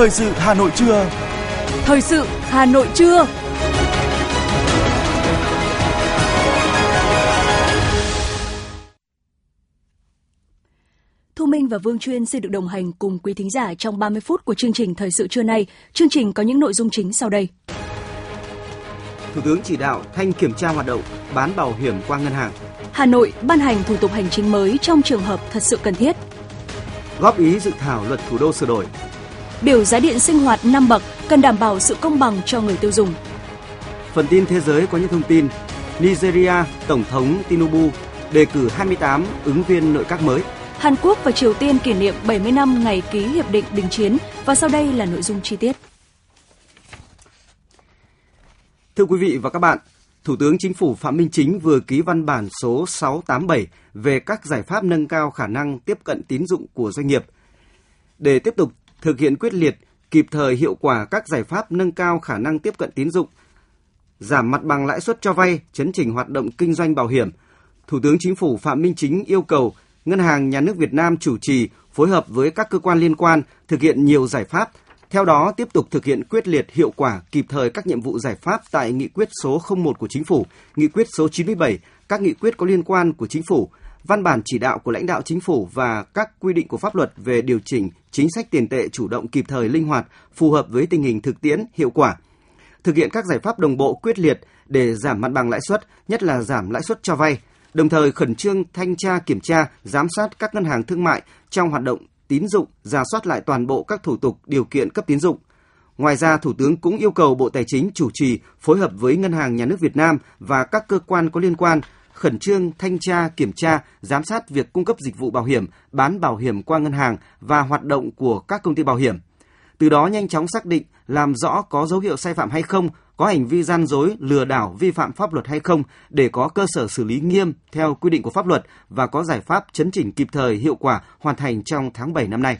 Thời sự Hà Nội trưa. Thời sự Hà Nội trưa. Thu Minh và Vương Chuyên xin được đồng hành cùng quý thính giả trong 30 phút của chương trình Thời sự trưa nay. Chương trình có những nội dung chính sau đây. Thủ tướng chỉ đạo thanh kiểm tra hoạt động bán bảo hiểm qua ngân hàng. Hà Nội ban hành thủ tục hành chính mới trong trường hợp thật sự cần thiết. Góp ý dự thảo luật thủ đô sửa đổi. Biểu giá điện sinh hoạt 5 bậc cần đảm bảo sự công bằng cho người tiêu dùng. Phần tin thế giới có những thông tin. Nigeria, Tổng thống Tinubu đề cử 28 ứng viên nội các mới. Hàn Quốc và Triều Tiên kỷ niệm 70 năm ngày ký hiệp định đình chiến và sau đây là nội dung chi tiết. Thưa quý vị và các bạn, Thủ tướng Chính phủ Phạm Minh Chính vừa ký văn bản số 687 về các giải pháp nâng cao khả năng tiếp cận tín dụng của doanh nghiệp. Để tiếp tục thực hiện quyết liệt, kịp thời hiệu quả các giải pháp nâng cao khả năng tiếp cận tín dụng, giảm mặt bằng lãi suất cho vay, chấn chỉnh hoạt động kinh doanh bảo hiểm, Thủ tướng Chính phủ Phạm Minh Chính yêu cầu Ngân hàng Nhà nước Việt Nam chủ trì phối hợp với các cơ quan liên quan thực hiện nhiều giải pháp theo đó, tiếp tục thực hiện quyết liệt hiệu quả kịp thời các nhiệm vụ giải pháp tại Nghị quyết số 01 của Chính phủ, Nghị quyết số 97, các nghị quyết có liên quan của Chính phủ, văn bản chỉ đạo của lãnh đạo Chính phủ và các quy định của pháp luật về điều chỉnh chính sách tiền tệ chủ động kịp thời linh hoạt, phù hợp với tình hình thực tiễn, hiệu quả. Thực hiện các giải pháp đồng bộ quyết liệt để giảm mặt bằng lãi suất, nhất là giảm lãi suất cho vay, đồng thời khẩn trương thanh tra kiểm tra, giám sát các ngân hàng thương mại trong hoạt động tín dụng ra soát lại toàn bộ các thủ tục điều kiện cấp tín dụng. Ngoài ra, Thủ tướng cũng yêu cầu Bộ Tài chính chủ trì phối hợp với Ngân hàng Nhà nước Việt Nam và các cơ quan có liên quan khẩn trương thanh tra, kiểm tra, giám sát việc cung cấp dịch vụ bảo hiểm, bán bảo hiểm qua ngân hàng và hoạt động của các công ty bảo hiểm. Từ đó nhanh chóng xác định, làm rõ có dấu hiệu sai phạm hay không, có hành vi gian dối, lừa đảo, vi phạm pháp luật hay không để có cơ sở xử lý nghiêm theo quy định của pháp luật và có giải pháp chấn chỉnh kịp thời hiệu quả hoàn thành trong tháng 7 năm nay.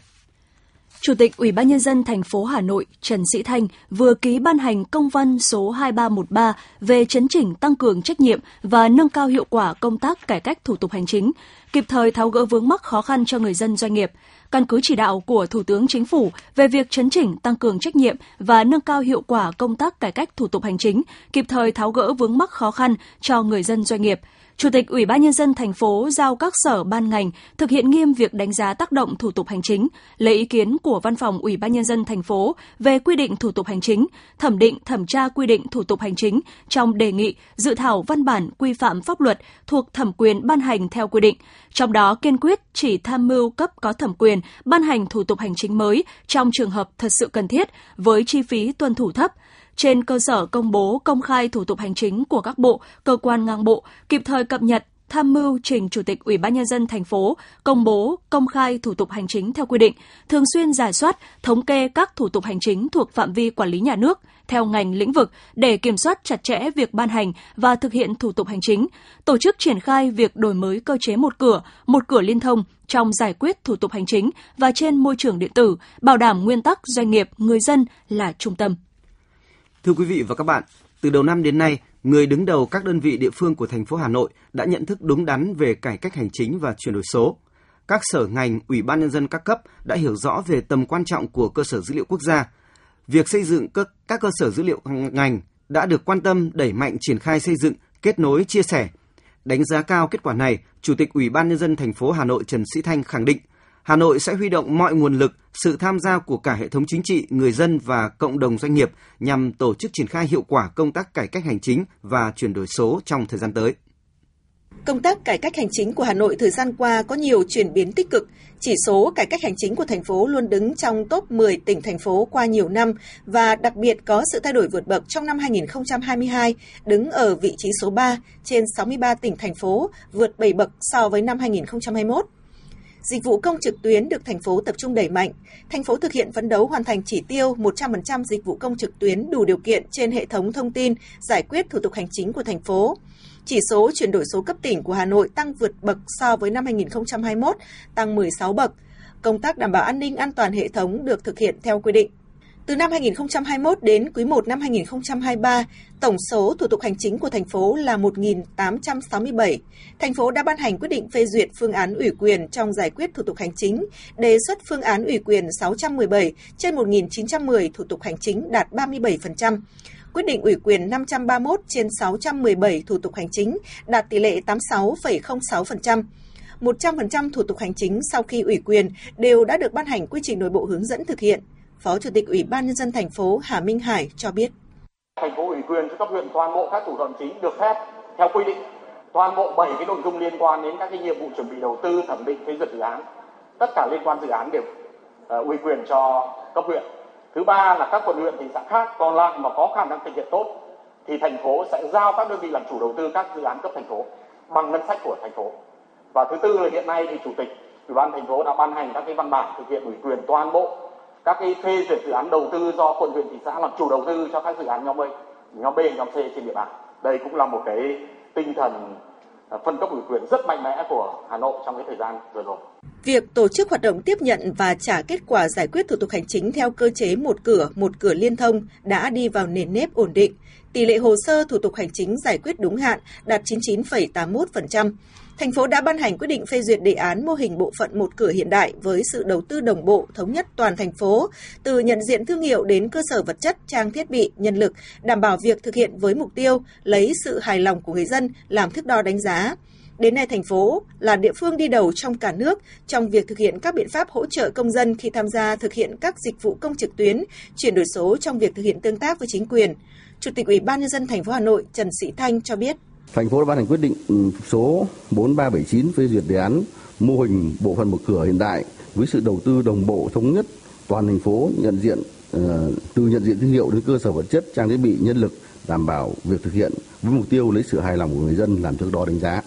Chủ tịch Ủy ban nhân dân thành phố Hà Nội Trần Sĩ Thanh vừa ký ban hành công văn số 2313 về chấn chỉnh tăng cường trách nhiệm và nâng cao hiệu quả công tác cải cách thủ tục hành chính, kịp thời tháo gỡ vướng mắc khó khăn cho người dân doanh nghiệp căn cứ chỉ đạo của Thủ tướng Chính phủ về việc chấn chỉnh tăng cường trách nhiệm và nâng cao hiệu quả công tác cải cách thủ tục hành chính, kịp thời tháo gỡ vướng mắc khó khăn cho người dân doanh nghiệp. Chủ tịch Ủy ban nhân dân thành phố giao các sở ban ngành thực hiện nghiêm việc đánh giá tác động thủ tục hành chính, lấy ý kiến của Văn phòng Ủy ban nhân dân thành phố về quy định thủ tục hành chính, thẩm định thẩm tra quy định thủ tục hành chính trong đề nghị dự thảo văn bản quy phạm pháp luật thuộc thẩm quyền ban hành theo quy định. Trong đó kiên quyết chỉ tham mưu cấp có thẩm quyền ban hành thủ tục hành chính mới trong trường hợp thật sự cần thiết với chi phí tuân thủ thấp, trên cơ sở công bố công khai thủ tục hành chính của các bộ, cơ quan ngang bộ, kịp thời cập nhật tham mưu trình Chủ tịch Ủy ban nhân dân thành phố công bố công khai thủ tục hành chính theo quy định, thường xuyên giả soát, thống kê các thủ tục hành chính thuộc phạm vi quản lý nhà nước theo ngành lĩnh vực để kiểm soát chặt chẽ việc ban hành và thực hiện thủ tục hành chính, tổ chức triển khai việc đổi mới cơ chế một cửa, một cửa liên thông trong giải quyết thủ tục hành chính và trên môi trường điện tử, bảo đảm nguyên tắc doanh nghiệp, người dân là trung tâm. Thưa quý vị và các bạn, từ đầu năm đến nay, người đứng đầu các đơn vị địa phương của thành phố Hà Nội đã nhận thức đúng đắn về cải cách hành chính và chuyển đổi số. Các sở ngành, ủy ban nhân dân các cấp đã hiểu rõ về tầm quan trọng của cơ sở dữ liệu quốc gia. Việc xây dựng các cơ sở dữ liệu ngành đã được quan tâm đẩy mạnh triển khai xây dựng, kết nối, chia sẻ. Đánh giá cao kết quả này, Chủ tịch Ủy ban nhân dân thành phố Hà Nội Trần Sĩ Thanh khẳng định Hà Nội sẽ huy động mọi nguồn lực, sự tham gia của cả hệ thống chính trị, người dân và cộng đồng doanh nghiệp nhằm tổ chức triển khai hiệu quả công tác cải cách hành chính và chuyển đổi số trong thời gian tới. Công tác cải cách hành chính của Hà Nội thời gian qua có nhiều chuyển biến tích cực. Chỉ số cải cách hành chính của thành phố luôn đứng trong top 10 tỉnh thành phố qua nhiều năm và đặc biệt có sự thay đổi vượt bậc trong năm 2022, đứng ở vị trí số 3 trên 63 tỉnh thành phố, vượt 7 bậc so với năm 2021. Dịch vụ công trực tuyến được thành phố tập trung đẩy mạnh. Thành phố thực hiện phấn đấu hoàn thành chỉ tiêu 100% dịch vụ công trực tuyến đủ điều kiện trên hệ thống thông tin giải quyết thủ tục hành chính của thành phố. Chỉ số chuyển đổi số cấp tỉnh của Hà Nội tăng vượt bậc so với năm 2021, tăng 16 bậc. Công tác đảm bảo an ninh an toàn hệ thống được thực hiện theo quy định. Từ năm 2021 đến quý 1 năm 2023, tổng số thủ tục hành chính của thành phố là 1.867. Thành phố đã ban hành quyết định phê duyệt phương án ủy quyền trong giải quyết thủ tục hành chính, đề xuất phương án ủy quyền 617 trên 1.910 thủ tục hành chính đạt 37% quyết định ủy quyền 531 trên 617 thủ tục hành chính, đạt tỷ lệ 86,06%. 100% thủ tục hành chính sau khi ủy quyền đều đã được ban hành quy trình nội bộ hướng dẫn thực hiện. Phó Chủ tịch Ủy ban nhân dân thành phố Hà Minh Hải cho biết. Thành phố ủy quyền cho cấp huyện toàn bộ các thủ đoạn chính được phép theo quy định. Toàn bộ 7 cái nội dung liên quan đến các cái nhiệm vụ chuẩn bị đầu tư, thẩm định phê duyệt dự án, tất cả liên quan dự án đều uh, ủy quyền cho cấp huyện. Thứ ba là các quận huyện thị xã khác còn lại mà có khả năng thực hiện tốt thì thành phố sẽ giao các đơn vị làm chủ đầu tư các dự án cấp thành phố bằng ngân sách của thành phố. Và thứ tư là hiện nay thì chủ tịch ủy ban thành phố đã ban hành các cái văn bản thực hiện ủy quyền toàn bộ các cái phê duyệt dự án đầu tư do quận huyện thị xã làm chủ đầu tư cho các dự án nhóm B, nhóm B, nhóm C trên địa bàn. Đây cũng là một cái tinh thần à, phân cấp ủy quyền rất mạnh mẽ của Hà Nội trong cái thời gian vừa rồi. Việc tổ chức hoạt động tiếp nhận và trả kết quả giải quyết thủ tục hành chính theo cơ chế một cửa, một cửa liên thông đã đi vào nền nếp ổn định. Tỷ lệ hồ sơ thủ tục hành chính giải quyết đúng hạn đạt 99,81%. Thành phố đã ban hành quyết định phê duyệt đề án mô hình bộ phận một cửa hiện đại với sự đầu tư đồng bộ thống nhất toàn thành phố, từ nhận diện thương hiệu đến cơ sở vật chất, trang thiết bị, nhân lực, đảm bảo việc thực hiện với mục tiêu lấy sự hài lòng của người dân làm thước đo đánh giá. Đến nay, thành phố là địa phương đi đầu trong cả nước trong việc thực hiện các biện pháp hỗ trợ công dân khi tham gia thực hiện các dịch vụ công trực tuyến, chuyển đổi số trong việc thực hiện tương tác với chính quyền. Chủ tịch Ủy ban nhân dân thành phố Hà Nội Trần Sĩ Thanh cho biết. Thành phố đã ban hành quyết định ừ, số 4379 phê duyệt đề án mô hình bộ phận một cửa hiện đại với sự đầu tư đồng bộ thống nhất toàn thành phố nhận diện ờ, từ nhận diện thương hiệu đến cơ sở vật chất trang thiết bị nhân lực đảm bảo việc thực hiện với mục tiêu lấy sự hài lòng của người dân làm thước đo đánh giá.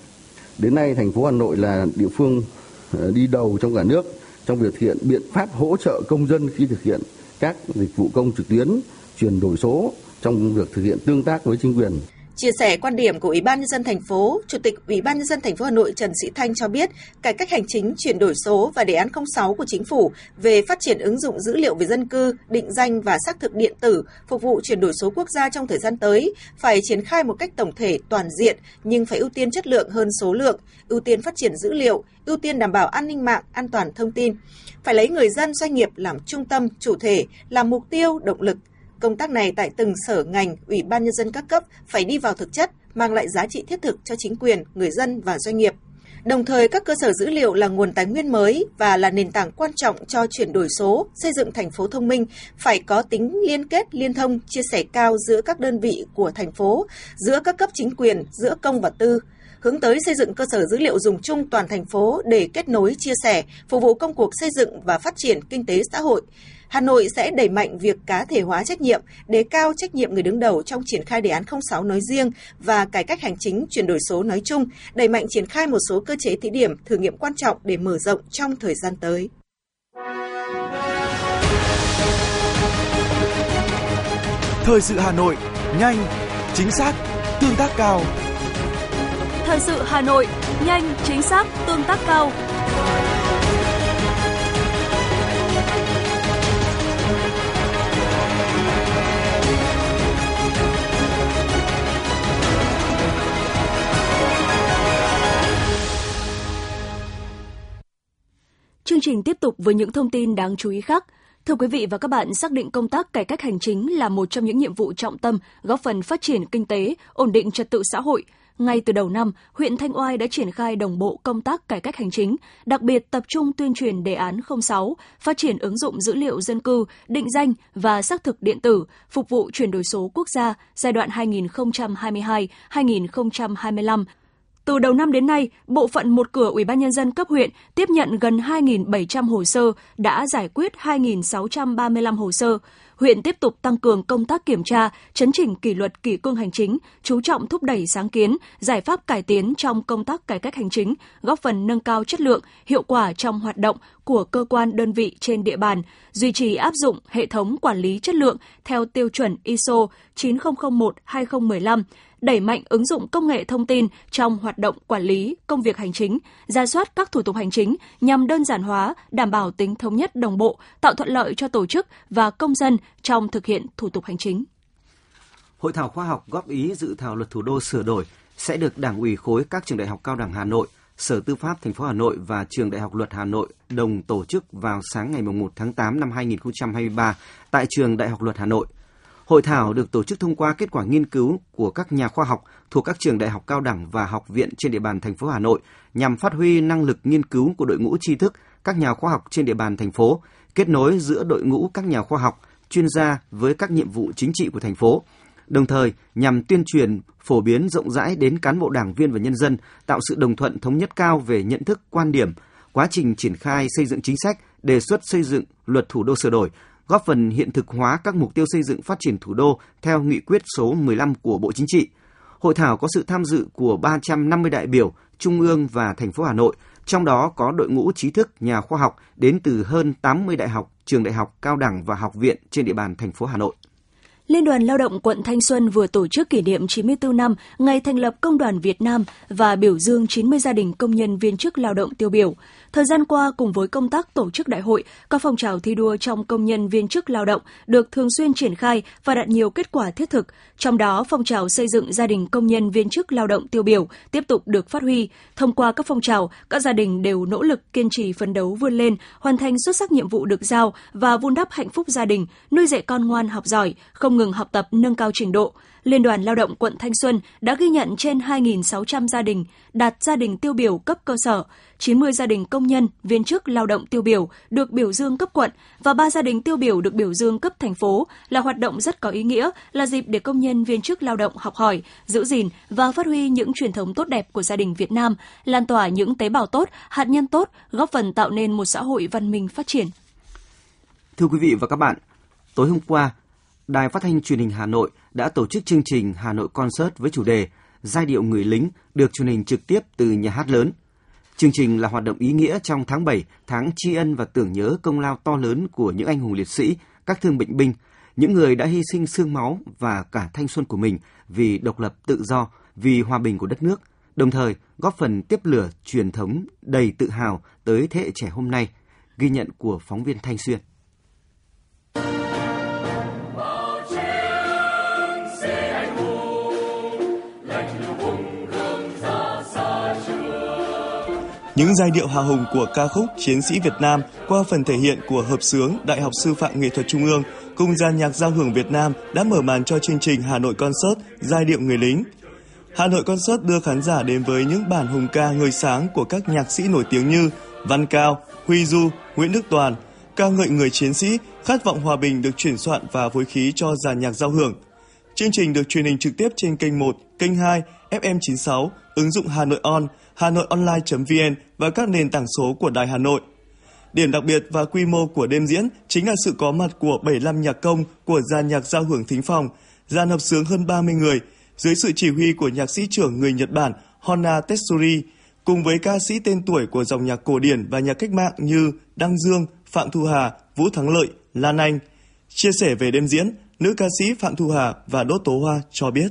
Đến nay thành phố Hà Nội là địa phương ờ, đi đầu trong cả nước trong việc thực hiện biện pháp hỗ trợ công dân khi thực hiện các dịch vụ công trực tuyến, chuyển đổi số trong việc thực hiện tương tác với chính quyền. Chia sẻ quan điểm của Ủy ban nhân dân thành phố, Chủ tịch Ủy ban nhân dân thành phố Hà Nội Trần Sĩ Thanh cho biết, cải cách hành chính chuyển đổi số và đề án 06 của chính phủ về phát triển ứng dụng dữ liệu về dân cư, định danh và xác thực điện tử phục vụ chuyển đổi số quốc gia trong thời gian tới phải triển khai một cách tổng thể toàn diện nhưng phải ưu tiên chất lượng hơn số lượng, ưu tiên phát triển dữ liệu, ưu tiên đảm bảo an ninh mạng, an toàn thông tin. Phải lấy người dân doanh nghiệp làm trung tâm, chủ thể, làm mục tiêu, động lực, Công tác này tại từng sở ngành, ủy ban nhân dân các cấp phải đi vào thực chất, mang lại giá trị thiết thực cho chính quyền, người dân và doanh nghiệp. Đồng thời, các cơ sở dữ liệu là nguồn tài nguyên mới và là nền tảng quan trọng cho chuyển đổi số, xây dựng thành phố thông minh, phải có tính liên kết, liên thông, chia sẻ cao giữa các đơn vị của thành phố, giữa các cấp chính quyền, giữa công và tư, hướng tới xây dựng cơ sở dữ liệu dùng chung toàn thành phố để kết nối, chia sẻ, phục vụ công cuộc xây dựng và phát triển kinh tế xã hội. Hà Nội sẽ đẩy mạnh việc cá thể hóa trách nhiệm, đề cao trách nhiệm người đứng đầu trong triển khai đề án 06 nói riêng và cải cách hành chính chuyển đổi số nói chung, đẩy mạnh triển khai một số cơ chế thí điểm, thử nghiệm quan trọng để mở rộng trong thời gian tới. Thời sự Hà Nội, nhanh, chính xác, tương tác cao. Thời sự Hà Nội, nhanh, chính xác, tương tác cao. Chương trình tiếp tục với những thông tin đáng chú ý khác. Thưa quý vị và các bạn, xác định công tác cải cách hành chính là một trong những nhiệm vụ trọng tâm góp phần phát triển kinh tế, ổn định trật tự xã hội. Ngay từ đầu năm, huyện Thanh Oai đã triển khai đồng bộ công tác cải cách hành chính, đặc biệt tập trung tuyên truyền đề án 06, phát triển ứng dụng dữ liệu dân cư, định danh và xác thực điện tử, phục vụ chuyển đổi số quốc gia giai đoạn 2022-2025 từ đầu năm đến nay, bộ phận một cửa Ủy ban nhân dân cấp huyện tiếp nhận gần 2.700 hồ sơ, đã giải quyết 2.635 hồ sơ. Huyện tiếp tục tăng cường công tác kiểm tra, chấn chỉnh kỷ luật kỷ cương hành chính, chú trọng thúc đẩy sáng kiến, giải pháp cải tiến trong công tác cải cách hành chính, góp phần nâng cao chất lượng, hiệu quả trong hoạt động của cơ quan đơn vị trên địa bàn, duy trì áp dụng hệ thống quản lý chất lượng theo tiêu chuẩn ISO 9001-2015, đẩy mạnh ứng dụng công nghệ thông tin trong hoạt động quản lý, công việc hành chính, ra soát các thủ tục hành chính nhằm đơn giản hóa, đảm bảo tính thống nhất đồng bộ, tạo thuận lợi cho tổ chức và công dân trong thực hiện thủ tục hành chính. Hội thảo khoa học góp ý dự thảo luật thủ đô sửa đổi sẽ được Đảng ủy khối các trường đại học cao đẳng Hà Nội, Sở Tư pháp thành phố Hà Nội và Trường Đại học Luật Hà Nội đồng tổ chức vào sáng ngày 1 tháng 8 năm 2023 tại Trường Đại học Luật Hà Nội. Hội thảo được tổ chức thông qua kết quả nghiên cứu của các nhà khoa học thuộc các trường đại học cao đẳng và học viện trên địa bàn thành phố Hà Nội nhằm phát huy năng lực nghiên cứu của đội ngũ tri thức các nhà khoa học trên địa bàn thành phố, kết nối giữa đội ngũ các nhà khoa học, chuyên gia với các nhiệm vụ chính trị của thành phố, đồng thời nhằm tuyên truyền phổ biến rộng rãi đến cán bộ đảng viên và nhân dân, tạo sự đồng thuận thống nhất cao về nhận thức, quan điểm, quá trình triển khai xây dựng chính sách, đề xuất xây dựng luật thủ đô sửa đổi, góp phần hiện thực hóa các mục tiêu xây dựng phát triển thủ đô theo nghị quyết số 15 của Bộ Chính trị. Hội thảo có sự tham dự của 350 đại biểu trung ương và thành phố Hà Nội, trong đó có đội ngũ trí thức, nhà khoa học đến từ hơn 80 đại học, trường đại học, cao đẳng và học viện trên địa bàn thành phố Hà Nội. Liên đoàn Lao động quận Thanh Xuân vừa tổ chức kỷ niệm 94 năm ngày thành lập Công đoàn Việt Nam và biểu dương 90 gia đình công nhân viên chức lao động tiêu biểu. Thời gian qua, cùng với công tác tổ chức đại hội, các phong trào thi đua trong công nhân viên chức lao động được thường xuyên triển khai và đạt nhiều kết quả thiết thực. Trong đó, phong trào xây dựng gia đình công nhân viên chức lao động tiêu biểu tiếp tục được phát huy. Thông qua các phong trào, các gia đình đều nỗ lực kiên trì phấn đấu vươn lên, hoàn thành xuất sắc nhiệm vụ được giao và vun đắp hạnh phúc gia đình, nuôi dạy con ngoan học giỏi, không ngừng học tập nâng cao trình độ. Liên đoàn Lao động quận Thanh Xuân đã ghi nhận trên 2.600 gia đình đạt gia đình tiêu biểu cấp cơ sở, 90 gia đình công nhân, viên chức lao động tiêu biểu được biểu dương cấp quận và 3 gia đình tiêu biểu được biểu dương cấp thành phố là hoạt động rất có ý nghĩa, là dịp để công nhân viên chức lao động học hỏi, giữ gìn và phát huy những truyền thống tốt đẹp của gia đình Việt Nam, lan tỏa những tế bào tốt, hạt nhân tốt, góp phần tạo nên một xã hội văn minh phát triển. Thưa quý vị và các bạn, tối hôm qua, Đài Phát thanh Truyền hình Hà Nội đã tổ chức chương trình Hà Nội Concert với chủ đề Giai điệu người lính được truyền hình trực tiếp từ nhà hát lớn. Chương trình là hoạt động ý nghĩa trong tháng 7, tháng tri ân và tưởng nhớ công lao to lớn của những anh hùng liệt sĩ, các thương bệnh binh, những người đã hy sinh xương máu và cả thanh xuân của mình vì độc lập tự do, vì hòa bình của đất nước, đồng thời góp phần tiếp lửa truyền thống đầy tự hào tới thế hệ trẻ hôm nay, ghi nhận của phóng viên Thanh Xuyên. Những giai điệu hào hùng của ca khúc Chiến sĩ Việt Nam qua phần thể hiện của hợp sướng Đại học Sư phạm Nghệ thuật Trung ương cùng gian nhạc giao hưởng Việt Nam đã mở màn cho chương trình Hà Nội Concert Giai điệu người lính. Hà Nội Concert đưa khán giả đến với những bản hùng ca ngời sáng của các nhạc sĩ nổi tiếng như Văn Cao, Huy Du, Nguyễn Đức Toàn, ca ngợi người chiến sĩ, khát vọng hòa bình được chuyển soạn và phối khí cho dàn nhạc giao hưởng. Chương trình được truyền hình trực tiếp trên kênh 1, kênh 2, FM 96, ứng dụng Hà Nội On, Hà Nội Online.vn và các nền tảng số của Đài Hà Nội. Điểm đặc biệt và quy mô của đêm diễn chính là sự có mặt của 75 nhạc công của dàn nhạc giao hưởng thính phòng, dàn hợp sướng hơn 30 người, dưới sự chỉ huy của nhạc sĩ trưởng người Nhật Bản Hona Tetsuri, cùng với ca sĩ tên tuổi của dòng nhạc cổ điển và nhạc cách mạng như Đăng Dương, Phạm Thu Hà, Vũ Thắng Lợi, Lan Anh. Chia sẻ về đêm diễn, nữ ca sĩ Phạm Thu Hà và Đỗ Tố Hoa cho biết.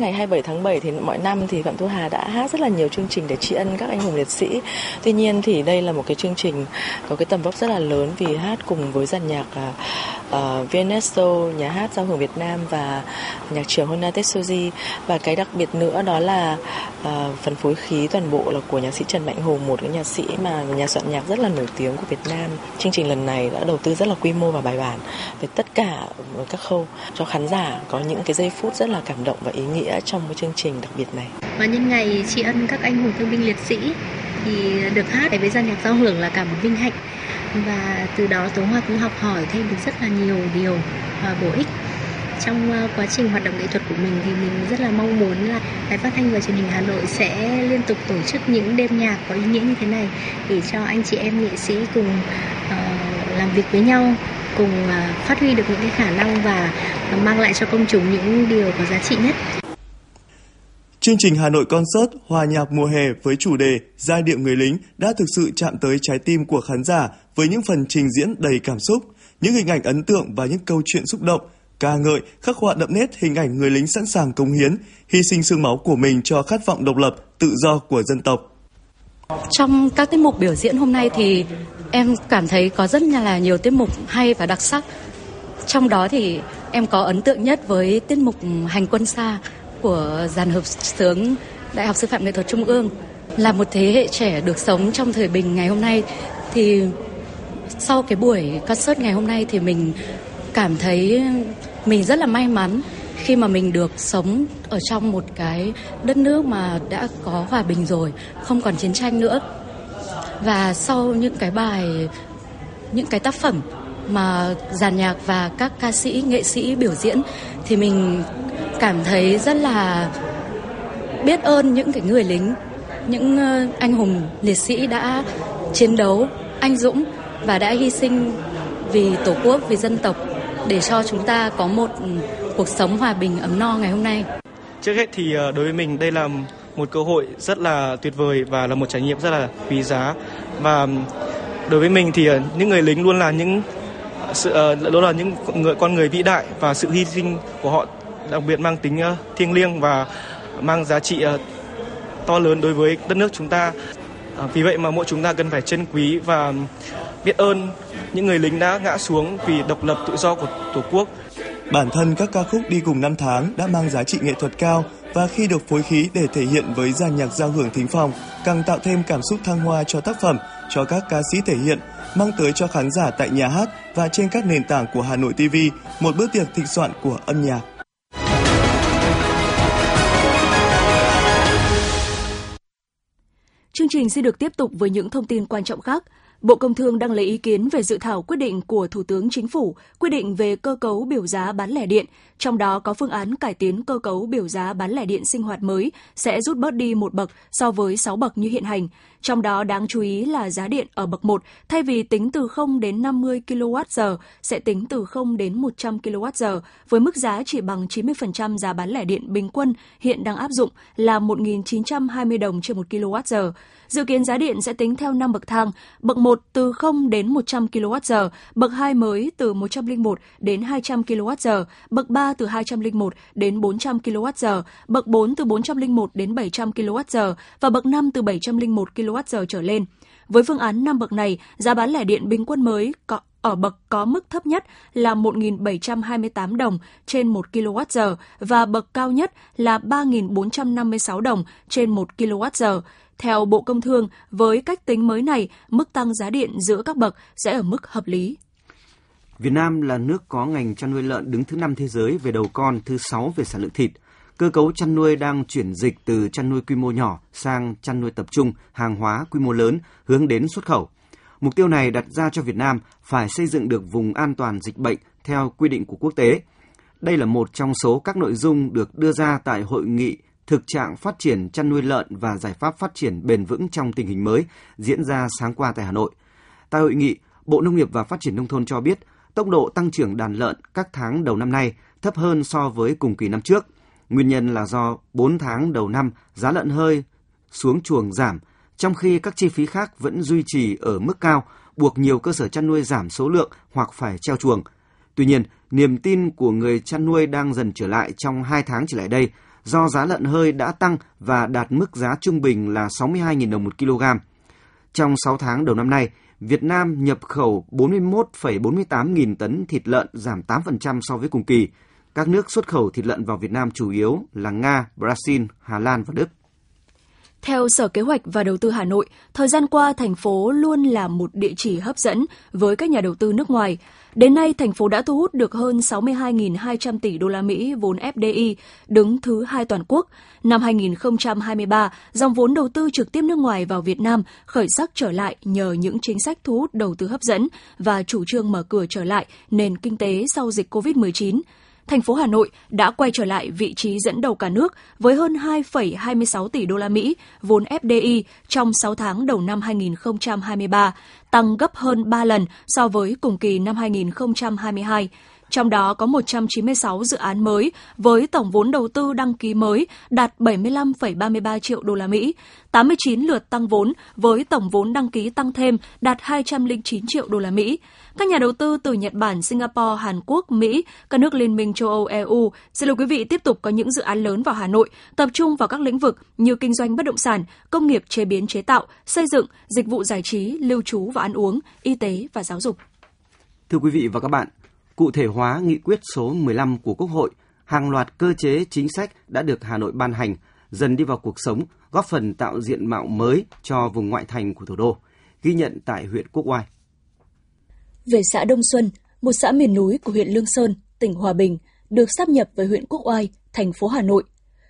Ngày 27 tháng 7 thì mọi năm thì Phạm Thu Hà đã hát rất là nhiều chương trình để tri ân các anh hùng liệt sĩ. Tuy nhiên thì đây là một cái chương trình có cái tầm vóc rất là lớn vì hát cùng với dàn nhạc à, uh, nhà hát giao hưởng Việt Nam và nhạc trưởng Honna Tetsuji và cái đặc biệt nữa đó là uh, phần phối khí toàn bộ là của nhạc sĩ Trần Mạnh Hùng, một cái nhạc sĩ mà nhà soạn nhạc rất là nổi tiếng của Việt Nam. Chương trình lần này đã đầu tư rất là quy mô và bài bản về tất cả các khâu cho khán giả có những cái giây phút rất là cảm động và ý nghĩa trong cái chương trình đặc biệt này. Và nhân ngày tri ân các anh hùng thương binh liệt sĩ thì được hát. Với gian nhạc giao hưởng là cả một vinh hạnh. Và từ đó Tố Hoa cũng học hỏi thêm được rất là nhiều điều và bổ ích. Trong à, quá trình hoạt động nghệ thuật của mình thì mình rất là mong muốn là đài phát thanh và truyền hình Hà Nội sẽ liên tục tổ chức những đêm nhạc có ý nghĩa như thế này để cho anh chị em nghệ sĩ cùng uh, làm việc với nhau cùng uh, phát huy được những cái khả năng và à, mang lại cho công chúng những điều có giá trị nhất. Chương trình Hà Nội Concert hòa nhạc mùa hè với chủ đề Giai điệu người lính đã thực sự chạm tới trái tim của khán giả với những phần trình diễn đầy cảm xúc, những hình ảnh ấn tượng và những câu chuyện xúc động ca ngợi, khắc họa đậm nét hình ảnh người lính sẵn sàng cống hiến, hy sinh xương máu của mình cho khát vọng độc lập, tự do của dân tộc. Trong các tiết mục biểu diễn hôm nay thì em cảm thấy có rất là nhiều tiết mục hay và đặc sắc. Trong đó thì em có ấn tượng nhất với tiết mục Hành quân xa của dàn hợp sướng Đại học Sư phạm Nghệ thuật Trung ương. Là một thế hệ trẻ được sống trong thời bình ngày hôm nay thì sau cái buổi concert ngày hôm nay thì mình cảm thấy mình rất là may mắn khi mà mình được sống ở trong một cái đất nước mà đã có hòa bình rồi, không còn chiến tranh nữa. Và sau những cái bài những cái tác phẩm mà giàn nhạc và các ca sĩ, nghệ sĩ biểu diễn thì mình cảm thấy rất là biết ơn những cái người lính, những ờ, anh hùng liệt sĩ đã chiến đấu anh dũng và đã hy sinh vì Tổ quốc, vì dân tộc để cho chúng ta có một ừ, cuộc sống hòa bình ấm no ngày hôm nay. Trước hết thì ờ, đối với mình đây là một cơ hội rất là tuyệt vời và là một trải nghiệm rất là quý giá và ừ, đối với mình thì ờ, những người lính luôn là những sự luôn là những người con người vĩ đại và sự hy sinh của họ đặc biệt mang tính ờ, thiêng liêng và mang giá trị ờ, to lớn đối với đất nước chúng ta. À, vì vậy mà mỗi chúng ta cần phải trân quý và biết ơn những người lính đã ngã xuống vì độc lập tự do của Tổ quốc. Bản thân các ca khúc đi cùng năm tháng đã mang giá trị nghệ thuật cao và khi được phối khí để thể hiện với dàn nhạc giao hưởng thính phòng càng tạo thêm cảm xúc thăng hoa cho tác phẩm, cho các ca sĩ thể hiện, mang tới cho khán giả tại nhà hát và trên các nền tảng của Hà Nội TV một bữa tiệc thịnh soạn của âm nhạc. Chương trình sẽ được tiếp tục với những thông tin quan trọng khác. Bộ Công Thương đang lấy ý kiến về dự thảo quyết định của Thủ tướng Chính phủ quy định về cơ cấu biểu giá bán lẻ điện, trong đó có phương án cải tiến cơ cấu biểu giá bán lẻ điện sinh hoạt mới sẽ rút bớt đi một bậc so với 6 bậc như hiện hành. Trong đó đáng chú ý là giá điện ở bậc 1 thay vì tính từ 0 đến 50 kWh sẽ tính từ 0 đến 100 kWh với mức giá chỉ bằng 90% giá bán lẻ điện bình quân hiện đang áp dụng là 1.920 đồng trên 1 kWh. Dự kiến giá điện sẽ tính theo 5 bậc thang, bậc 1 từ 0 đến 100 kWh, bậc 2 mới từ 101 đến 200 kWh, bậc 3 từ 201 đến 400 kWh, bậc 4 từ 401 đến 700 kWh và bậc 5 từ 701 kWh trở lên. Với phương án 5 bậc này, giá bán lẻ điện bình quân mới có ở bậc có mức thấp nhất là 1.728 đồng trên 1 kWh và bậc cao nhất là 3.456 đồng trên 1 kWh. Theo Bộ Công Thương, với cách tính mới này, mức tăng giá điện giữa các bậc sẽ ở mức hợp lý. Việt Nam là nước có ngành chăn nuôi lợn đứng thứ 5 thế giới về đầu con, thứ 6 về sản lượng thịt. Cơ cấu chăn nuôi đang chuyển dịch từ chăn nuôi quy mô nhỏ sang chăn nuôi tập trung, hàng hóa quy mô lớn hướng đến xuất khẩu. Mục tiêu này đặt ra cho Việt Nam phải xây dựng được vùng an toàn dịch bệnh theo quy định của quốc tế. Đây là một trong số các nội dung được đưa ra tại hội nghị thực trạng phát triển chăn nuôi lợn và giải pháp phát triển bền vững trong tình hình mới diễn ra sáng qua tại Hà Nội. Tại hội nghị, Bộ Nông nghiệp và Phát triển Nông thôn cho biết tốc độ tăng trưởng đàn lợn các tháng đầu năm nay thấp hơn so với cùng kỳ năm trước. Nguyên nhân là do 4 tháng đầu năm giá lợn hơi xuống chuồng giảm, trong khi các chi phí khác vẫn duy trì ở mức cao, buộc nhiều cơ sở chăn nuôi giảm số lượng hoặc phải treo chuồng. Tuy nhiên, niềm tin của người chăn nuôi đang dần trở lại trong 2 tháng trở lại đây do giá lợn hơi đã tăng và đạt mức giá trung bình là 62.000 đồng một kg. Trong 6 tháng đầu năm nay, Việt Nam nhập khẩu 41,48 nghìn tấn thịt lợn giảm 8% so với cùng kỳ. Các nước xuất khẩu thịt lợn vào Việt Nam chủ yếu là Nga, Brazil, Hà Lan và Đức. Theo Sở Kế hoạch và Đầu tư Hà Nội, thời gian qua thành phố luôn là một địa chỉ hấp dẫn với các nhà đầu tư nước ngoài. Đến nay, thành phố đã thu hút được hơn 62.200 tỷ đô la Mỹ vốn FDI, đứng thứ hai toàn quốc. Năm 2023, dòng vốn đầu tư trực tiếp nước ngoài vào Việt Nam khởi sắc trở lại nhờ những chính sách thu hút đầu tư hấp dẫn và chủ trương mở cửa trở lại nền kinh tế sau dịch COVID-19 thành phố Hà Nội đã quay trở lại vị trí dẫn đầu cả nước với hơn 2,26 tỷ đô la Mỹ vốn FDI trong 6 tháng đầu năm 2023, tăng gấp hơn 3 lần so với cùng kỳ năm 2022 trong đó có 196 dự án mới với tổng vốn đầu tư đăng ký mới đạt 75,33 triệu đô la Mỹ, 89 lượt tăng vốn với tổng vốn đăng ký tăng thêm đạt 209 triệu đô la Mỹ. Các nhà đầu tư từ Nhật Bản, Singapore, Hàn Quốc, Mỹ, các nước Liên minh châu Âu, EU xin mời quý vị tiếp tục có những dự án lớn vào Hà Nội, tập trung vào các lĩnh vực như kinh doanh bất động sản, công nghiệp chế biến chế tạo, xây dựng, dịch vụ giải trí, lưu trú và ăn uống, y tế và giáo dục. Thưa quý vị và các bạn, cụ thể hóa nghị quyết số 15 của Quốc hội, hàng loạt cơ chế chính sách đã được Hà Nội ban hành, dần đi vào cuộc sống, góp phần tạo diện mạo mới cho vùng ngoại thành của thủ đô, ghi nhận tại huyện Quốc Oai. Về xã Đông Xuân, một xã miền núi của huyện Lương Sơn, tỉnh Hòa Bình, được sắp nhập với huyện Quốc Oai, thành phố Hà Nội.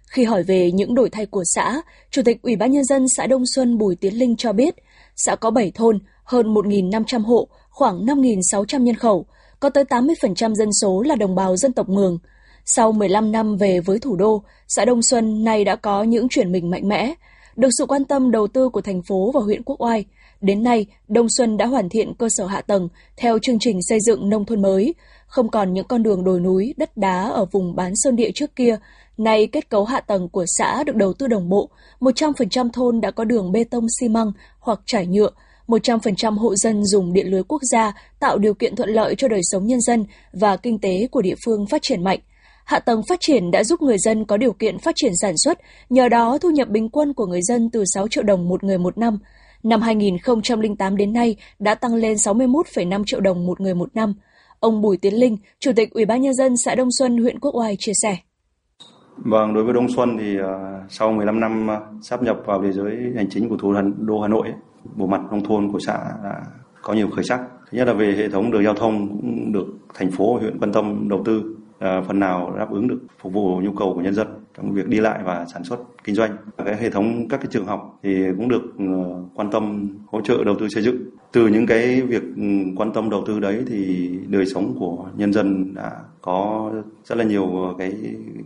Khi hỏi về những đổi thay của xã, Chủ tịch Ủy ban Nhân dân xã Đông Xuân Bùi Tiến Linh cho biết, xã có 7 thôn, hơn 1.500 hộ, khoảng 5.600 nhân khẩu, có tới 80% dân số là đồng bào dân tộc Mường. Sau 15 năm về với thủ đô, xã Đông Xuân nay đã có những chuyển mình mạnh mẽ. Được sự quan tâm đầu tư của thành phố và huyện Quốc Oai, đến nay Đông Xuân đã hoàn thiện cơ sở hạ tầng theo chương trình xây dựng nông thôn mới, không còn những con đường đồi núi, đất đá ở vùng bán sơn địa trước kia. Nay kết cấu hạ tầng của xã được đầu tư đồng bộ, 100% thôn đã có đường bê tông xi măng hoặc trải nhựa, 100% hộ dân dùng điện lưới quốc gia tạo điều kiện thuận lợi cho đời sống nhân dân và kinh tế của địa phương phát triển mạnh. Hạ tầng phát triển đã giúp người dân có điều kiện phát triển sản xuất, nhờ đó thu nhập bình quân của người dân từ 6 triệu đồng một người một năm. Năm 2008 đến nay đã tăng lên 61,5 triệu đồng một người một năm. Ông Bùi Tiến Linh, Chủ tịch Ủy ban nhân dân xã Đông Xuân, huyện Quốc Oai chia sẻ. Vâng, đối với Đông Xuân thì uh, sau 15 năm à, uh, sắp nhập vào địa giới hành chính của thủ đô Hà Nội, ấy, bộ mặt nông thôn của xã đã có nhiều khởi sắc. Thứ nhất là về hệ thống đường giao thông cũng được thành phố huyện quan tâm đầu tư à, phần nào đáp ứng được phục vụ nhu cầu của nhân dân trong việc đi lại và sản xuất kinh doanh. Cái hệ thống các cái trường học thì cũng được ờ, quan tâm, hỗ trợ, đầu tư xây dựng. Từ những cái việc ừ, quan tâm đầu tư đấy thì đời sống của nhân dân đã có rất là nhiều cái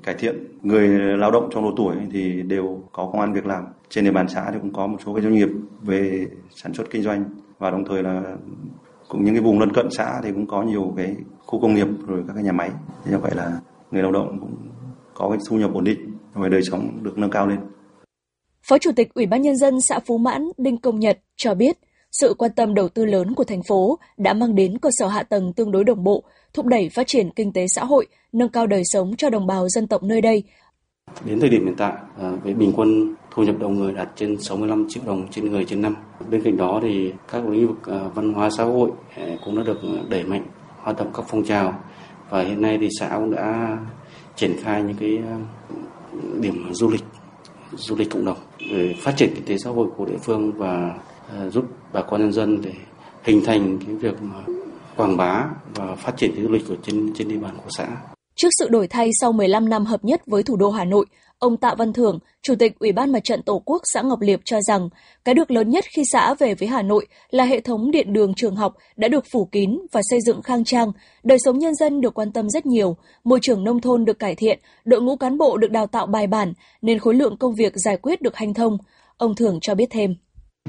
cải thiện. Người lao động trong độ tuổi thì đều có công an việc làm. Trên địa bàn xã thì cũng có một số cái doanh nghiệp về sản xuất kinh doanh và đồng thời là cũng những cái vùng lân cận xã thì cũng có nhiều cái khu công nghiệp rồi các cái nhà máy. Như vậy là người lao động cũng có cái thu nhập ổn định và đời sống được nâng cao lên. Phó Chủ tịch Ủy ban Nhân dân xã Phú Mãn Đinh Công Nhật cho biết, sự quan tâm đầu tư lớn của thành phố đã mang đến cơ sở hạ tầng tương đối đồng bộ, thúc đẩy phát triển kinh tế xã hội, nâng cao đời sống cho đồng bào dân tộc nơi đây. Đến thời điểm hiện tại, à, với bình quân thu nhập đầu người đạt trên 65 triệu đồng trên người trên năm. Bên cạnh đó thì các lĩnh vực à, văn hóa xã hội à, cũng đã được đẩy mạnh hoạt động các phong trào và hiện nay thì xã cũng đã triển khai những cái ờ, điểm du lịch du lịch cộng đồng để phát triển kinh tế xã hội của địa phương và ờ, giúp bà con nhân dân để hình thành cái việc mà quảng bá và phát triển du lịch ở trên trên địa bàn của xã. Trước sự đổi thay sau 15 năm hợp nhất với thủ đô Hà Nội, ông Tạ Văn Thưởng, Chủ tịch Ủy ban Mặt trận Tổ quốc xã Ngọc Liệp cho rằng, cái được lớn nhất khi xã về với Hà Nội là hệ thống điện đường trường học đã được phủ kín và xây dựng khang trang, đời sống nhân dân được quan tâm rất nhiều, môi trường nông thôn được cải thiện, đội ngũ cán bộ được đào tạo bài bản, nên khối lượng công việc giải quyết được hanh thông. Ông Thưởng cho biết thêm.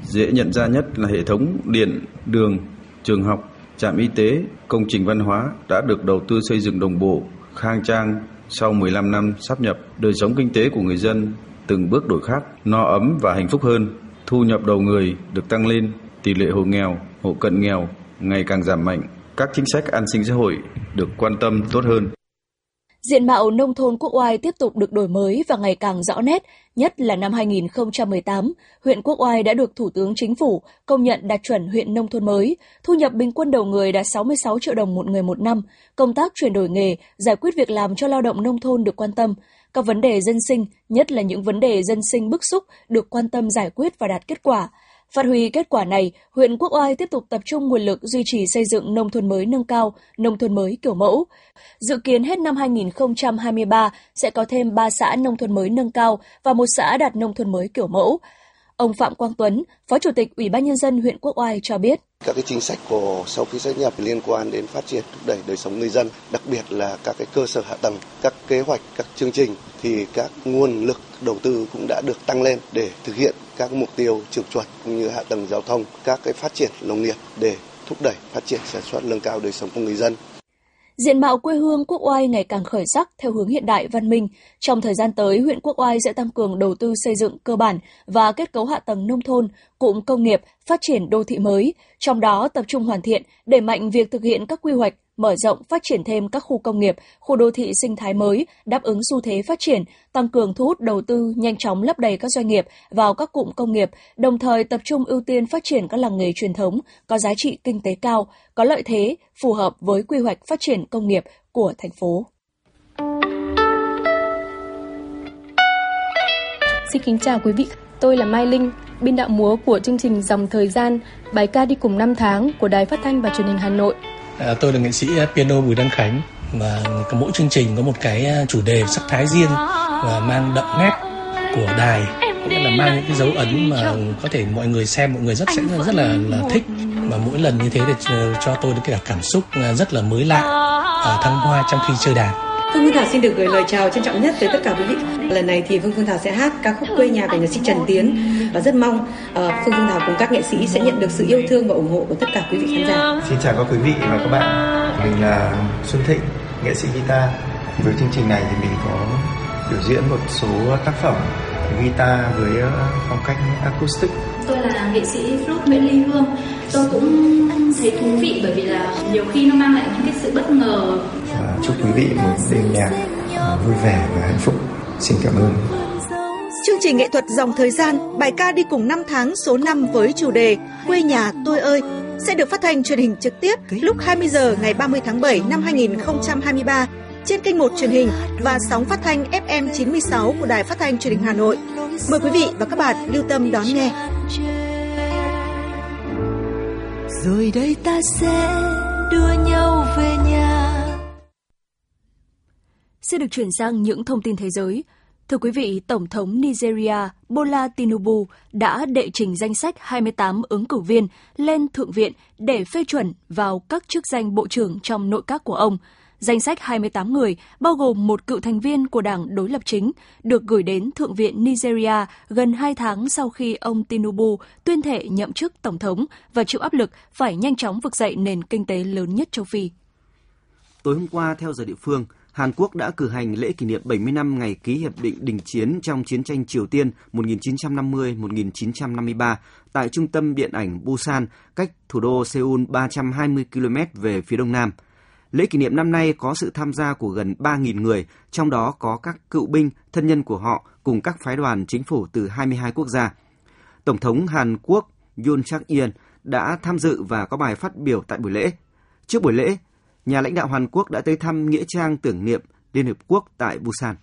Dễ nhận ra nhất là hệ thống điện, đường, trường học, trạm y tế, công trình văn hóa đã được đầu tư xây dựng đồng bộ, khang trang sau 15 năm sắp nhập, đời sống kinh tế của người dân từng bước đổi khác, no ấm và hạnh phúc hơn, thu nhập đầu người được tăng lên, tỷ lệ hộ nghèo, hộ cận nghèo ngày càng giảm mạnh, các chính sách an sinh xã hội được quan tâm tốt hơn. Diện mạo nông thôn Quốc Oai tiếp tục được đổi mới và ngày càng rõ nét, nhất là năm 2018, huyện Quốc Oai đã được Thủ tướng Chính phủ công nhận đạt chuẩn huyện nông thôn mới, thu nhập bình quân đầu người đạt 66 triệu đồng một người một năm, công tác chuyển đổi nghề, giải quyết việc làm cho lao động nông thôn được quan tâm, các vấn đề dân sinh, nhất là những vấn đề dân sinh bức xúc được quan tâm giải quyết và đạt kết quả. Phát huy kết quả này, huyện Quốc Oai tiếp tục tập trung nguồn lực duy trì xây dựng nông thôn mới nâng cao, nông thôn mới kiểu mẫu. Dự kiến hết năm 2023 sẽ có thêm 3 xã nông thôn mới nâng cao và một xã đạt nông thôn mới kiểu mẫu. Ông Phạm Quang Tuấn, Phó Chủ tịch Ủy ban Nhân dân huyện Quốc Oai cho biết. Các cái chính sách của sau khi sát nhập liên quan đến phát triển thúc đẩy đời sống người dân, đặc biệt là các cái cơ sở hạ tầng, các kế hoạch, các chương trình thì các nguồn lực đầu tư cũng đã được tăng lên để thực hiện các mục tiêu trường chuẩn cũng như hạ tầng giao thông, các cái phát triển nông nghiệp để thúc đẩy phát triển sản xuất nâng cao đời sống của người dân. Diện mạo quê hương Quốc Oai ngày càng khởi sắc theo hướng hiện đại văn minh. Trong thời gian tới, huyện Quốc Oai sẽ tăng cường đầu tư xây dựng cơ bản và kết cấu hạ tầng nông thôn, cụm công nghiệp, phát triển đô thị mới, trong đó tập trung hoàn thiện, đẩy mạnh việc thực hiện các quy hoạch, mở rộng phát triển thêm các khu công nghiệp, khu đô thị sinh thái mới, đáp ứng xu thế phát triển, tăng cường thu hút đầu tư, nhanh chóng lấp đầy các doanh nghiệp vào các cụm công nghiệp, đồng thời tập trung ưu tiên phát triển các làng nghề truyền thống có giá trị kinh tế cao, có lợi thế phù hợp với quy hoạch phát triển công nghiệp của thành phố. Xin kính chào quý vị, tôi là Mai Linh, biên đạo múa của chương trình Dòng Thời gian, bài ca đi cùng năm tháng của Đài Phát thanh và Truyền hình Hà Nội. À, tôi là nghệ sĩ piano Bùi Đăng Khánh và mỗi chương trình có một cái à, chủ đề sắc thái riêng và mang đậm nét của đài nghĩa là mang những cái dấu ấn mà có thể mọi người xem mọi người rất sẽ rất là là thích và mỗi lần như thế thì cho tôi được cả cảm xúc à, rất là mới lạ thăng hoa trong khi chơi đàn Phương Phương Thảo xin được gửi lời chào trân trọng nhất tới tất cả quý vị. Lần này thì Phương Phương Thảo sẽ hát ca khúc quê nhà của nhạc sĩ Trần Tiến và rất mong uh, Phương Phương Thảo cùng các nghệ sĩ sẽ nhận được sự yêu thương và ủng hộ của tất cả quý vị khán giả. Xin chào các quý vị và các bạn. Mình là Xuân Thịnh, nghệ sĩ guitar. Với chương trình này thì mình có biểu diễn một số tác phẩm guitar với ờ, phong cách acoustic. Tôi là nghệ sĩ flute Nguyễn Ly Hương. Tôi cũng thấy thú vị bởi vì là nhiều khi nó mang lại những cái sự bất ngờ và chúc quý vị một đêm nhạc à, vui vẻ và hạnh phúc. Xin cảm ơn. Chương trình nghệ thuật dòng thời gian, bài ca đi cùng năm tháng số 5 với chủ đề Quê nhà tôi ơi sẽ được phát thanh truyền hình trực tiếp lúc 20 giờ ngày 30 tháng 7 năm 2023 trên kênh 1 truyền hình và sóng phát thanh FM 96 của Đài Phát thanh Truyền hình Hà Nội. Mời quý vị và các bạn lưu tâm đón nghe. Rồi đây ta sẽ đưa nhau về nhà Xin được chuyển sang những thông tin thế giới. Thưa quý vị, Tổng thống Nigeria Bola Tinubu đã đệ trình danh sách 28 ứng cử viên lên Thượng viện để phê chuẩn vào các chức danh bộ trưởng trong nội các của ông. Danh sách 28 người, bao gồm một cựu thành viên của đảng đối lập chính, được gửi đến Thượng viện Nigeria gần 2 tháng sau khi ông Tinubu tuyên thệ nhậm chức Tổng thống và chịu áp lực phải nhanh chóng vực dậy nền kinh tế lớn nhất châu Phi. Tối hôm qua, theo giờ địa phương, Hàn Quốc đã cử hành lễ kỷ niệm 70 năm ngày ký hiệp định đình chiến trong chiến tranh Triều Tiên 1950-1953 tại trung tâm điện ảnh Busan, cách thủ đô Seoul 320 km về phía đông nam. Lễ kỷ niệm năm nay có sự tham gia của gần 3.000 người, trong đó có các cựu binh, thân nhân của họ cùng các phái đoàn chính phủ từ 22 quốc gia. Tổng thống Hàn Quốc Yoon Chak Yeol đã tham dự và có bài phát biểu tại buổi lễ. Trước buổi lễ, nhà lãnh đạo Hàn Quốc đã tới thăm Nghĩa trang tưởng niệm Liên Hợp Quốc tại Busan.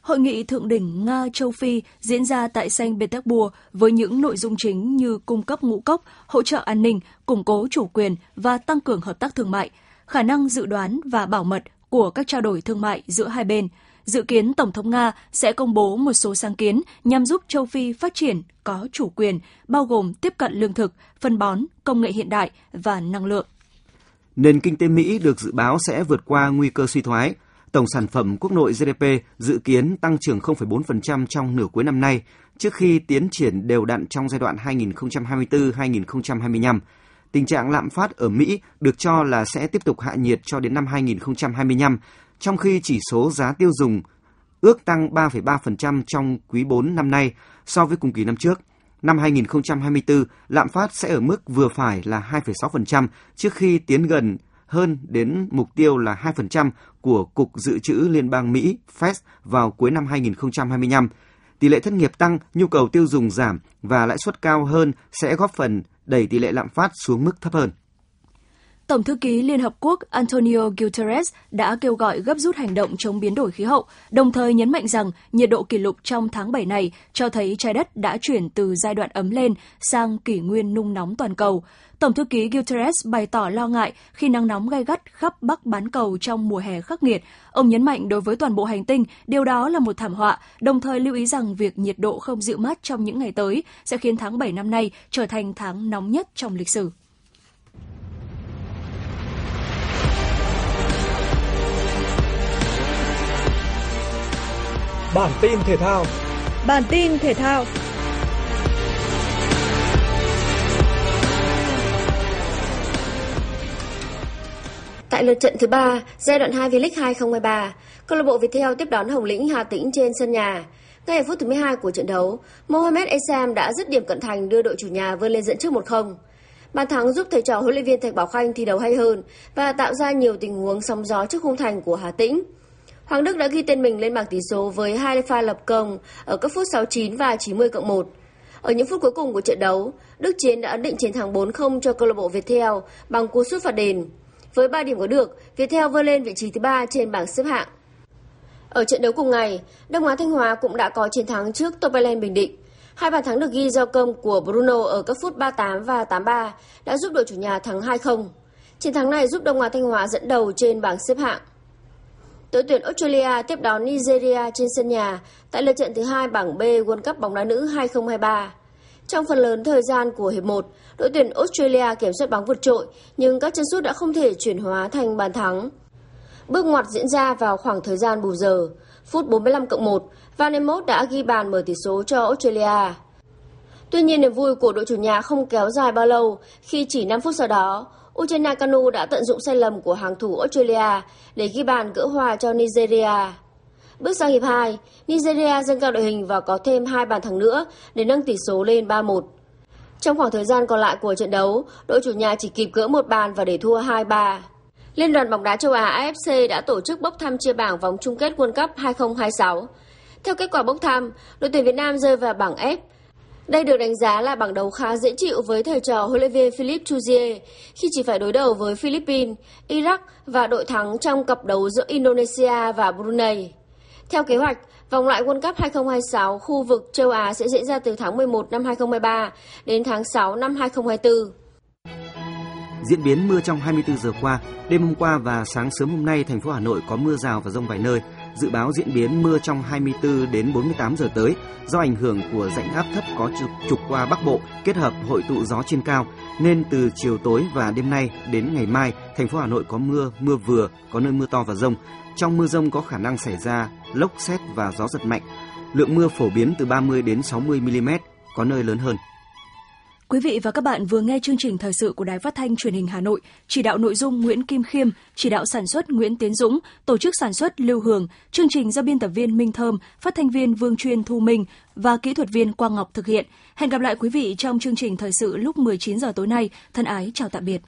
Hội nghị thượng đỉnh Nga-Châu Phi diễn ra tại Saint Petersburg với những nội dung chính như cung cấp ngũ cốc, hỗ trợ an ninh, củng cố chủ quyền và tăng cường hợp tác thương mại, khả năng dự đoán và bảo mật của các trao đổi thương mại giữa hai bên. Dự kiến Tổng thống Nga sẽ công bố một số sáng kiến nhằm giúp châu Phi phát triển có chủ quyền, bao gồm tiếp cận lương thực, phân bón, công nghệ hiện đại và năng lượng. Nền kinh tế Mỹ được dự báo sẽ vượt qua nguy cơ suy thoái. Tổng sản phẩm quốc nội GDP dự kiến tăng trưởng 0,4% trong nửa cuối năm nay, trước khi tiến triển đều đặn trong giai đoạn 2024-2025. Tình trạng lạm phát ở Mỹ được cho là sẽ tiếp tục hạ nhiệt cho đến năm 2025, trong khi chỉ số giá tiêu dùng ước tăng 3,3% trong quý 4 năm nay so với cùng kỳ năm trước – Năm 2024, lạm phát sẽ ở mức vừa phải là 2,6% trước khi tiến gần hơn đến mục tiêu là 2% của Cục Dự trữ Liên bang Mỹ Fed vào cuối năm 2025. Tỷ lệ thất nghiệp tăng, nhu cầu tiêu dùng giảm và lãi suất cao hơn sẽ góp phần đẩy tỷ lệ lạm phát xuống mức thấp hơn. Tổng thư ký Liên Hợp Quốc Antonio Guterres đã kêu gọi gấp rút hành động chống biến đổi khí hậu, đồng thời nhấn mạnh rằng nhiệt độ kỷ lục trong tháng 7 này cho thấy trái đất đã chuyển từ giai đoạn ấm lên sang kỷ nguyên nung nóng toàn cầu. Tổng thư ký Guterres bày tỏ lo ngại khi nắng nóng gay gắt khắp Bắc bán cầu trong mùa hè khắc nghiệt. Ông nhấn mạnh đối với toàn bộ hành tinh, điều đó là một thảm họa, đồng thời lưu ý rằng việc nhiệt độ không dịu mát trong những ngày tới sẽ khiến tháng 7 năm nay trở thành tháng nóng nhất trong lịch sử. Bản tin thể thao. Bản tin thể thao. Tại lượt trận thứ 3, giai đoạn 2 V-League 2023, câu lạc bộ Viettel tiếp đón Hồng Lĩnh Hà Tĩnh trên sân nhà. Ngay ở phút thứ 12 của trận đấu, Mohamed Esam đã dứt điểm cận thành đưa đội chủ nhà vươn lên dẫn trước 1-0. Bàn thắng giúp thầy trò huấn luyện viên Thạch Bảo Khanh thi đấu hay hơn và tạo ra nhiều tình huống sóng gió trước khung thành của Hà Tĩnh. Hoàng Đức đã ghi tên mình lên bảng tỷ số với hai pha lập công ở các phút 69 và 90 cộng 1. Ở những phút cuối cùng của trận đấu, Đức Chiến đã ấn định chiến thắng 4-0 cho câu lạc bộ Viettel bằng cú sút phạt đền. Với 3 điểm có được, Viettel vươn lên vị trí thứ 3 trên bảng xếp hạng. Ở trận đấu cùng ngày, Đông Á Thanh Hóa cũng đã có chiến thắng trước Topelen Bình Định. Hai bàn thắng được ghi do công của Bruno ở các phút 38 và 83 đã giúp đội chủ nhà thắng 2-0. Chiến thắng này giúp Đông Á Thanh Hóa dẫn đầu trên bảng xếp hạng. Đội tuyển Australia tiếp đón Nigeria trên sân nhà tại lượt trận thứ hai bảng B World Cup bóng đá nữ 2023. Trong phần lớn thời gian của hiệp 1, đội tuyển Australia kiểm soát bóng vượt trội, nhưng các chân sút đã không thể chuyển hóa thành bàn thắng. Bước ngoặt diễn ra vào khoảng thời gian bù giờ. Phút 45 cộng 1, Van Emot đã ghi bàn mở tỷ số cho Australia. Tuy nhiên niềm vui của đội chủ nhà không kéo dài bao lâu khi chỉ 5 phút sau đó, Uchenna Kanu đã tận dụng sai lầm của hàng thủ Australia để ghi bàn gỡ hòa cho Nigeria. Bước sang hiệp 2, Nigeria dâng cao đội hình và có thêm hai bàn thắng nữa để nâng tỷ số lên 3-1. Trong khoảng thời gian còn lại của trận đấu, đội chủ nhà chỉ kịp gỡ một bàn và để thua 2-3. Liên đoàn bóng đá châu Á AFC đã tổ chức bốc thăm chia bảng vòng chung kết World Cup 2026. Theo kết quả bốc thăm, đội tuyển Việt Nam rơi vào bảng F. Đây được đánh giá là bảng đấu khá dễ chịu với thầy trò huấn luyện viên Philippe Chuzier khi chỉ phải đối đầu với Philippines, Iraq và đội thắng trong cặp đấu giữa Indonesia và Brunei. Theo kế hoạch, vòng loại World Cup 2026 khu vực châu Á sẽ diễn ra từ tháng 11 năm 2023 đến tháng 6 năm 2024. Diễn biến mưa trong 24 giờ qua, đêm hôm qua và sáng sớm hôm nay thành phố Hà Nội có mưa rào và rông vài nơi. Dự báo diễn biến mưa trong 24 đến 48 giờ tới do ảnh hưởng của rãnh áp thấp có trục, trục qua Bắc Bộ kết hợp hội tụ gió trên cao nên từ chiều tối và đêm nay đến ngày mai thành phố Hà Nội có mưa, mưa vừa, có nơi mưa to và rông. Trong mưa rông có khả năng xảy ra lốc xét và gió giật mạnh. Lượng mưa phổ biến từ 30 đến 60 mm, có nơi lớn hơn. Quý vị và các bạn vừa nghe chương trình thời sự của Đài Phát thanh Truyền hình Hà Nội, chỉ đạo nội dung Nguyễn Kim Khiêm, chỉ đạo sản xuất Nguyễn Tiến Dũng, tổ chức sản xuất Lưu Hường, chương trình do biên tập viên Minh Thơm, phát thanh viên Vương Chuyên Thu Minh và kỹ thuật viên Quang Ngọc thực hiện. Hẹn gặp lại quý vị trong chương trình thời sự lúc 19 giờ tối nay. Thân ái chào tạm biệt.